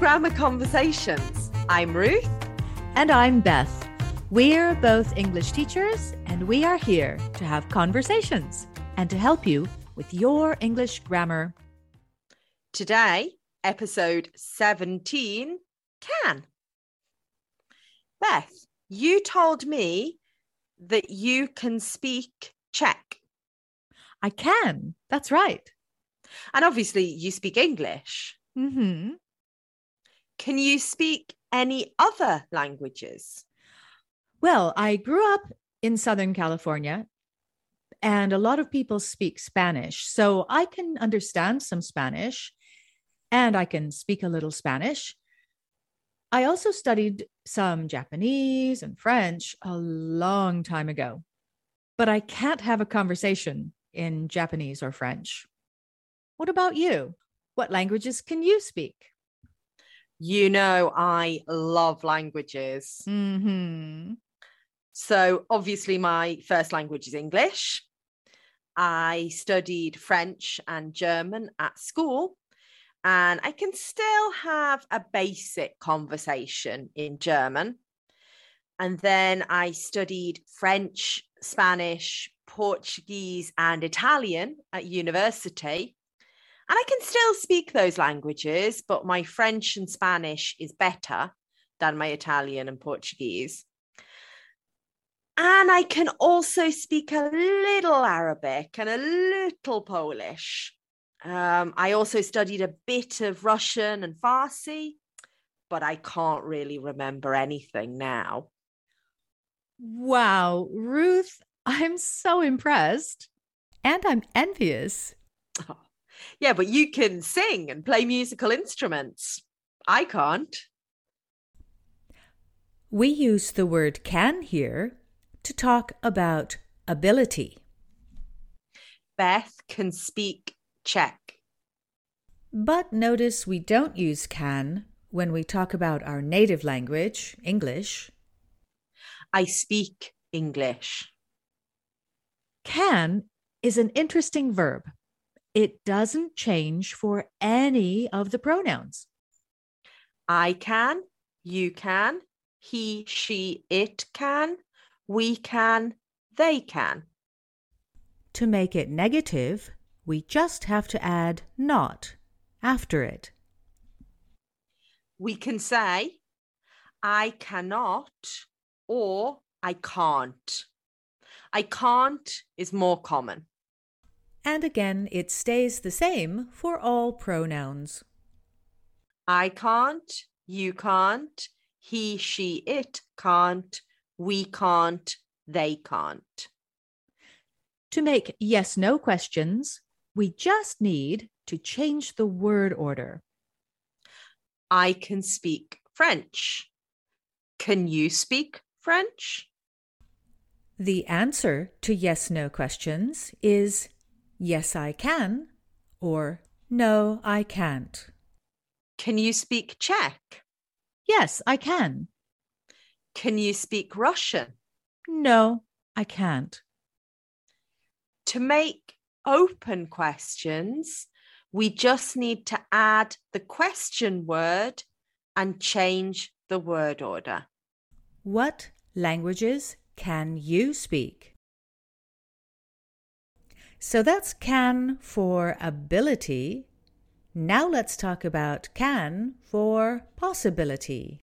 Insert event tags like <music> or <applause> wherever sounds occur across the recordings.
Grammar Conversations. I'm Ruth. And I'm Beth. We're both English teachers, and we are here to have conversations and to help you with your English grammar. Today, episode 17 can. Beth, you told me that you can speak Czech. I can. That's right. And obviously, you speak English. Mm-hmm. Can you speak any other languages? Well, I grew up in Southern California, and a lot of people speak Spanish. So I can understand some Spanish and I can speak a little Spanish. I also studied some Japanese and French a long time ago, but I can't have a conversation in Japanese or French. What about you? What languages can you speak? You know, I love languages. Mm-hmm. So, obviously, my first language is English. I studied French and German at school, and I can still have a basic conversation in German. And then I studied French, Spanish, Portuguese, and Italian at university. And I can still speak those languages, but my French and Spanish is better than my Italian and Portuguese. And I can also speak a little Arabic and a little Polish. Um, I also studied a bit of Russian and Farsi, but I can't really remember anything now. Wow, Ruth, I'm so impressed. And I'm envious. Oh, yeah, but you can sing and play musical instruments. I can't. We use the word can here to talk about ability. Beth can speak Czech. But notice we don't use can when we talk about our native language, English. I speak English. Can is an interesting verb. It doesn't change for any of the pronouns. I can, you can, he, she, it can, we can, they can. To make it negative, we just have to add not after it. We can say, I cannot or I can't. I can't is more common. And again, it stays the same for all pronouns. I can't, you can't, he, she, it can't, we can't, they can't. To make yes no questions, we just need to change the word order. I can speak French. Can you speak French? The answer to yes no questions is yes, I can or no, I can't. Can you speak Czech? Yes, I can. Can you speak Russian? No, I can't. To make open questions, we just need to add the question word and change the word order. What languages can you speak? So that's can for ability. Now let's talk about can for possibility.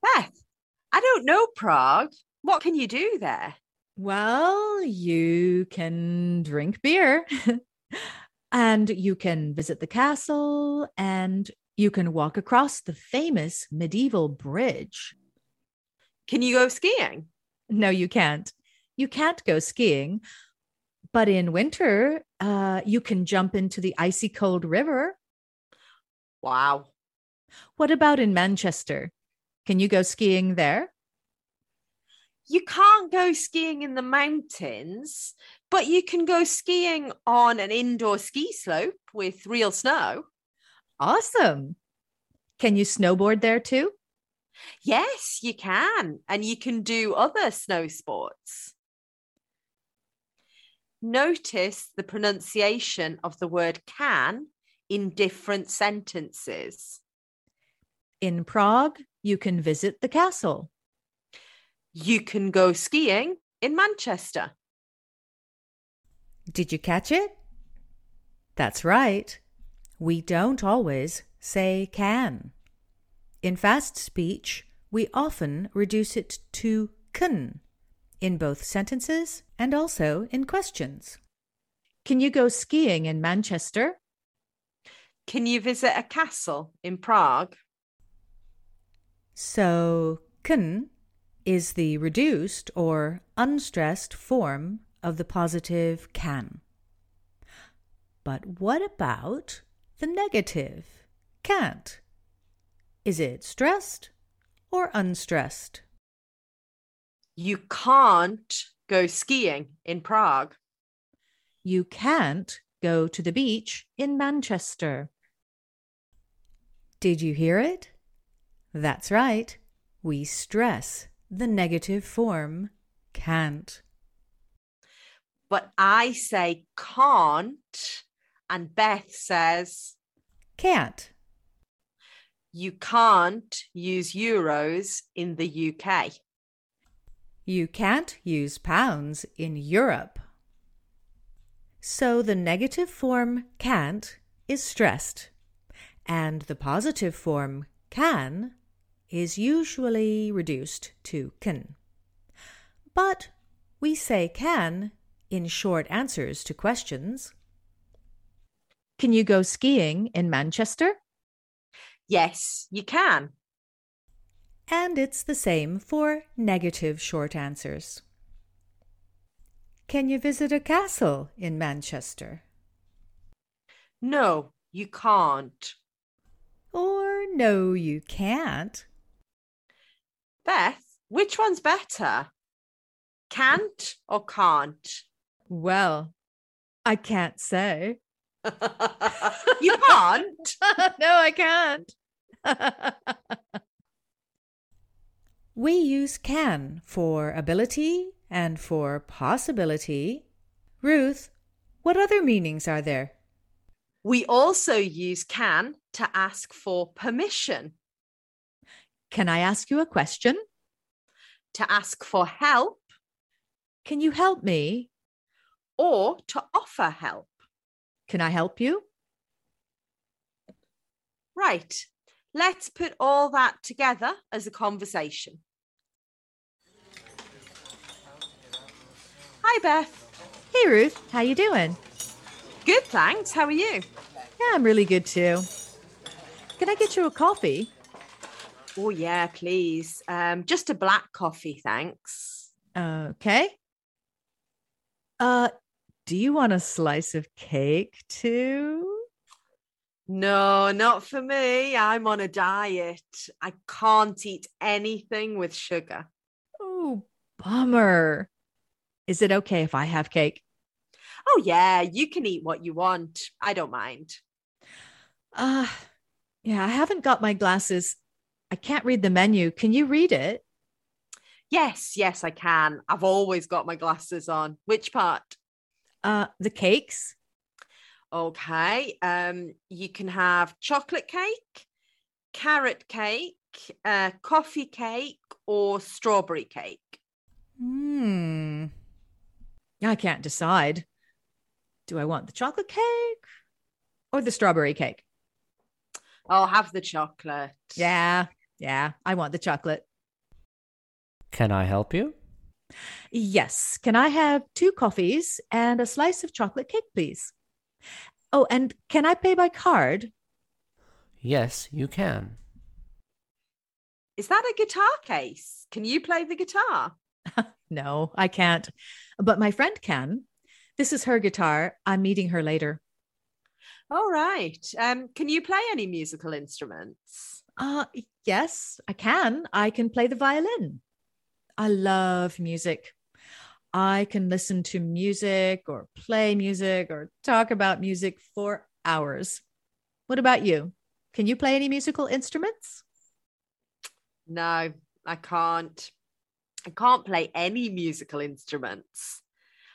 Beth, I don't know Prague. What can you do there? Well, you can drink beer <laughs> and you can visit the castle and you can walk across the famous medieval bridge. Can you go skiing? No, you can't. You can't go skiing. But in winter, uh, you can jump into the icy cold river. Wow. What about in Manchester? Can you go skiing there? You can't go skiing in the mountains, but you can go skiing on an indoor ski slope with real snow. Awesome. Can you snowboard there too? Yes, you can. And you can do other snow sports. Notice the pronunciation of the word can in different sentences. In Prague, you can visit the castle. You can go skiing in Manchester. Did you catch it? That's right. We don't always say can. In fast speech, we often reduce it to can in both sentences and also in questions. Can you go skiing in Manchester? Can you visit a castle in Prague? So, can is the reduced or unstressed form of the positive can. But what about the negative can't? Is it stressed or unstressed? You can't go skiing in Prague. You can't go to the beach in Manchester. Did you hear it? That's right. We stress the negative form can't. But I say can't, and Beth says can't. You can't use euros in the UK. You can't use pounds in Europe. So the negative form can't is stressed, and the positive form can is usually reduced to can. But we say can in short answers to questions. Can you go skiing in Manchester? Yes, you can. And it's the same for negative short answers. Can you visit a castle in Manchester? No, you can't. Or no, you can't. Beth, which one's better? Can't or can't? Well, I can't say. <laughs> you can't? <laughs> no, I can't. <laughs> we use can for ability and for possibility. Ruth, what other meanings are there? We also use can to ask for permission. Can I ask you a question? To ask for help. Can you help me? Or to offer help. Can I help you? Right. Let's put all that together as a conversation. Hi, Beth. Hey, Ruth. How you doing? Good, thanks. How are you? Yeah, I'm really good too. Can I get you a coffee? Oh, yeah, please. Um, just a black coffee, thanks. Okay. Uh, do you want a slice of cake too? No, not for me. I'm on a diet. I can't eat anything with sugar. Oh, bummer. Is it okay if I have cake? Oh, yeah, you can eat what you want. I don't mind. Uh, yeah, I haven't got my glasses. I can't read the menu. Can you read it? Yes, yes, I can. I've always got my glasses on. Which part? Uh, the cakes. Okay. Um, you can have chocolate cake, carrot cake, uh, coffee cake, or strawberry cake. Hmm. I can't decide. Do I want the chocolate cake or the strawberry cake? I'll have the chocolate. Yeah, yeah, I want the chocolate. Can I help you? Yes. Can I have two coffees and a slice of chocolate cake, please? Oh, and can I pay by card? Yes, you can. Is that a guitar case? Can you play the guitar? <laughs> no, I can't. But my friend can. This is her guitar. I'm meeting her later. All right. Um, can you play any musical instruments? Uh yes, I can. I can play the violin. I love music. I can listen to music or play music or talk about music for hours. What about you? Can you play any musical instruments? No, I can't. I can't play any musical instruments.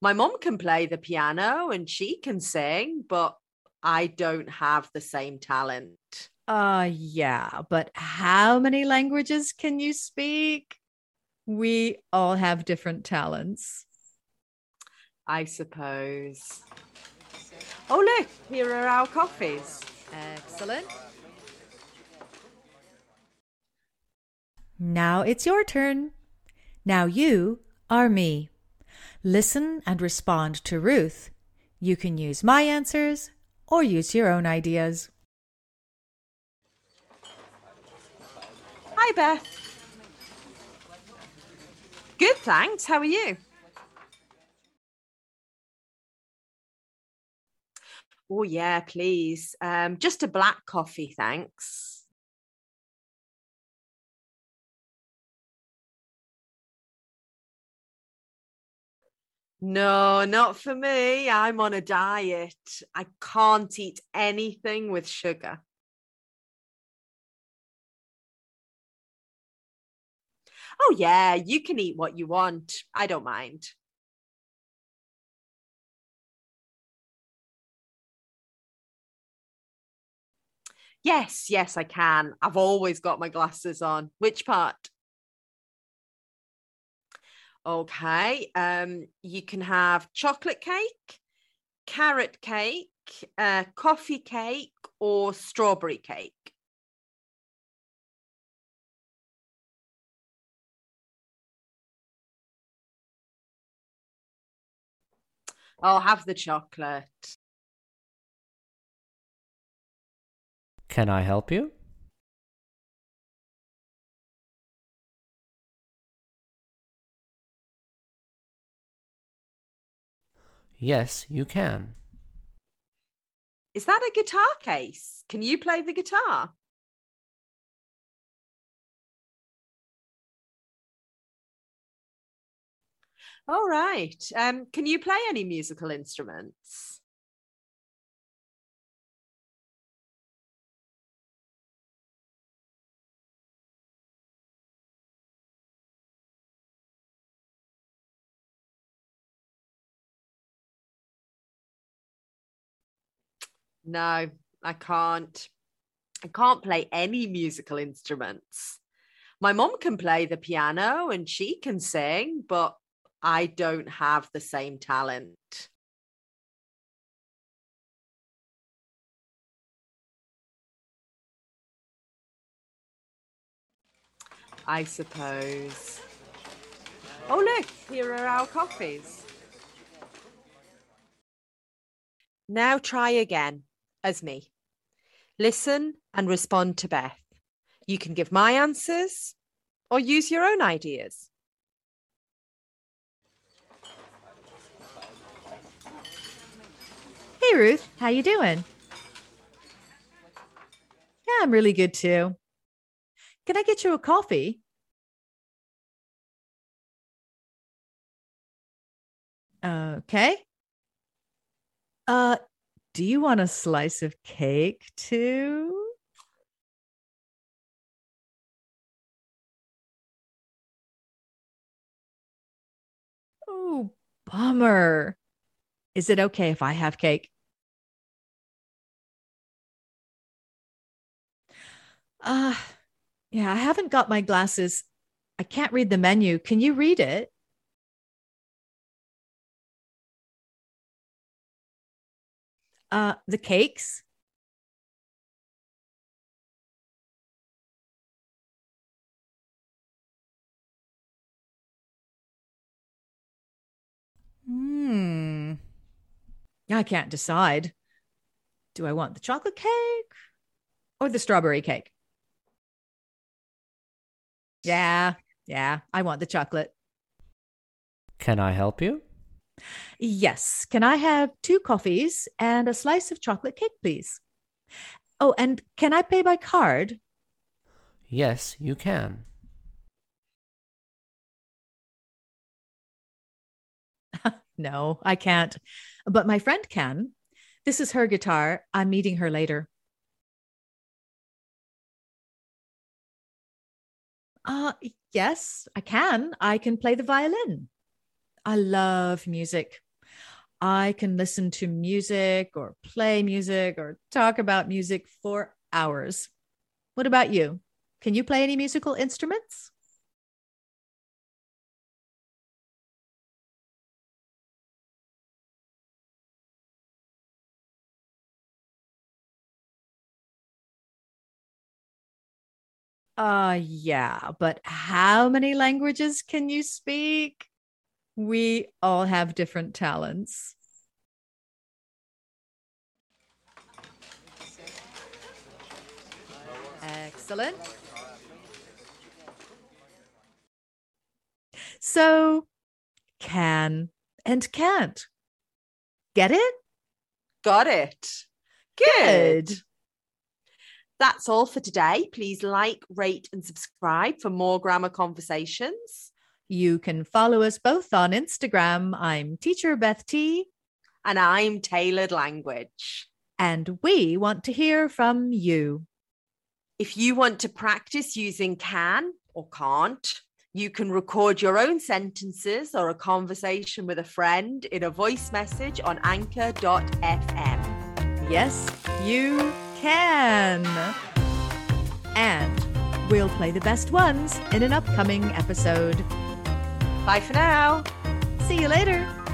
My mom can play the piano and she can sing, but I don't have the same talent. Uh, yeah, but how many languages can you speak? We all have different talents. I suppose. Oh, look, here are our coffees. Excellent. Now it's your turn. Now you are me. Listen and respond to Ruth. You can use my answers or use your own ideas. Hi, Beth. Good, thanks. How are you? Oh, yeah, please. Um, just a black coffee, thanks. No, not for me. I'm on a diet. I can't eat anything with sugar. Oh, yeah, you can eat what you want. I don't mind. Yes, yes, I can. I've always got my glasses on. Which part? Okay. Um, you can have chocolate cake, carrot cake, uh, coffee cake, or strawberry cake. I'll have the chocolate. Can I help you? Yes, you can. Is that a guitar case? Can you play the guitar? All right. Um, can you play any musical instruments? No, I can't. I can't play any musical instruments. My mom can play the piano and she can sing, but I don't have the same talent. I suppose. Oh, look, here are our coffees. Now try again as me. Listen and respond to Beth. You can give my answers or use your own ideas. Hey Ruth, how you doing? Yeah, I'm really good too. Can I get you a coffee? Okay. Uh, do you want a slice of cake too? Oh, bummer. Is it okay if I have cake? Uh, yeah, I haven't got my glasses. I can't read the menu. Can you read it? Uh, the cakes. Hmm. I can't decide. Do I want the chocolate cake or the strawberry cake? Yeah, yeah, I want the chocolate. Can I help you? Yes. Can I have two coffees and a slice of chocolate cake, please? Oh, and can I pay by card? Yes, you can. <laughs> no, I can't. But my friend can. This is her guitar. I'm meeting her later. Uh, yes, I can. I can play the violin. I love music. I can listen to music or play music or talk about music for hours. What about you? Can you play any musical instruments? Uh, yeah, but how many languages can you speak? We all have different talents. Excellent. So, can and can't. Get it? Got it. Good. That's all for today. Please like, rate, and subscribe for more grammar conversations. You can follow us both on Instagram. I'm Teacher Beth T. And I'm Taylored Language. And we want to hear from you. If you want to practice using can or can't, you can record your own sentences or a conversation with a friend in a voice message on anchor.fm. Yes, you can. And we'll play the best ones in an upcoming episode. Bye for now. See you later.